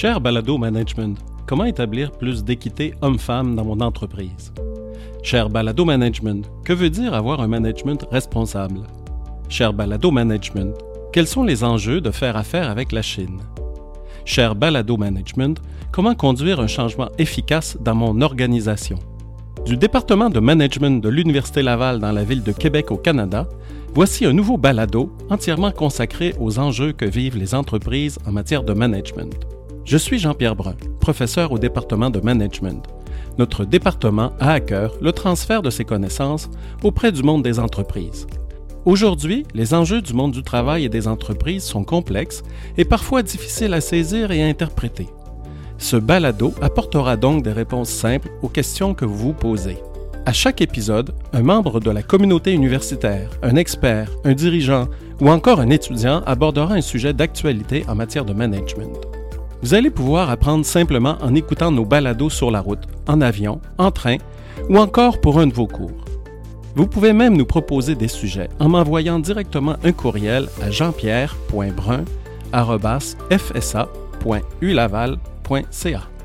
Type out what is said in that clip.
Cher Balado Management, comment établir plus d'équité homme-femme dans mon entreprise? Cher Balado Management, que veut dire avoir un management responsable? Cher Balado Management, quels sont les enjeux de faire affaire avec la Chine? Cher Balado Management, comment conduire un changement efficace dans mon organisation? Du département de management de l'Université Laval dans la ville de Québec au Canada, voici un nouveau balado entièrement consacré aux enjeux que vivent les entreprises en matière de management. Je suis Jean-Pierre Brun, professeur au département de management. Notre département a à cœur le transfert de ses connaissances auprès du monde des entreprises. Aujourd'hui, les enjeux du monde du travail et des entreprises sont complexes et parfois difficiles à saisir et à interpréter. Ce balado apportera donc des réponses simples aux questions que vous vous posez. À chaque épisode, un membre de la communauté universitaire, un expert, un dirigeant ou encore un étudiant abordera un sujet d'actualité en matière de management. Vous allez pouvoir apprendre simplement en écoutant nos balados sur la route, en avion, en train ou encore pour un de vos cours. Vous pouvez même nous proposer des sujets en m'envoyant directement un courriel à jean-pierre.brun.fsa.ulaval.ca.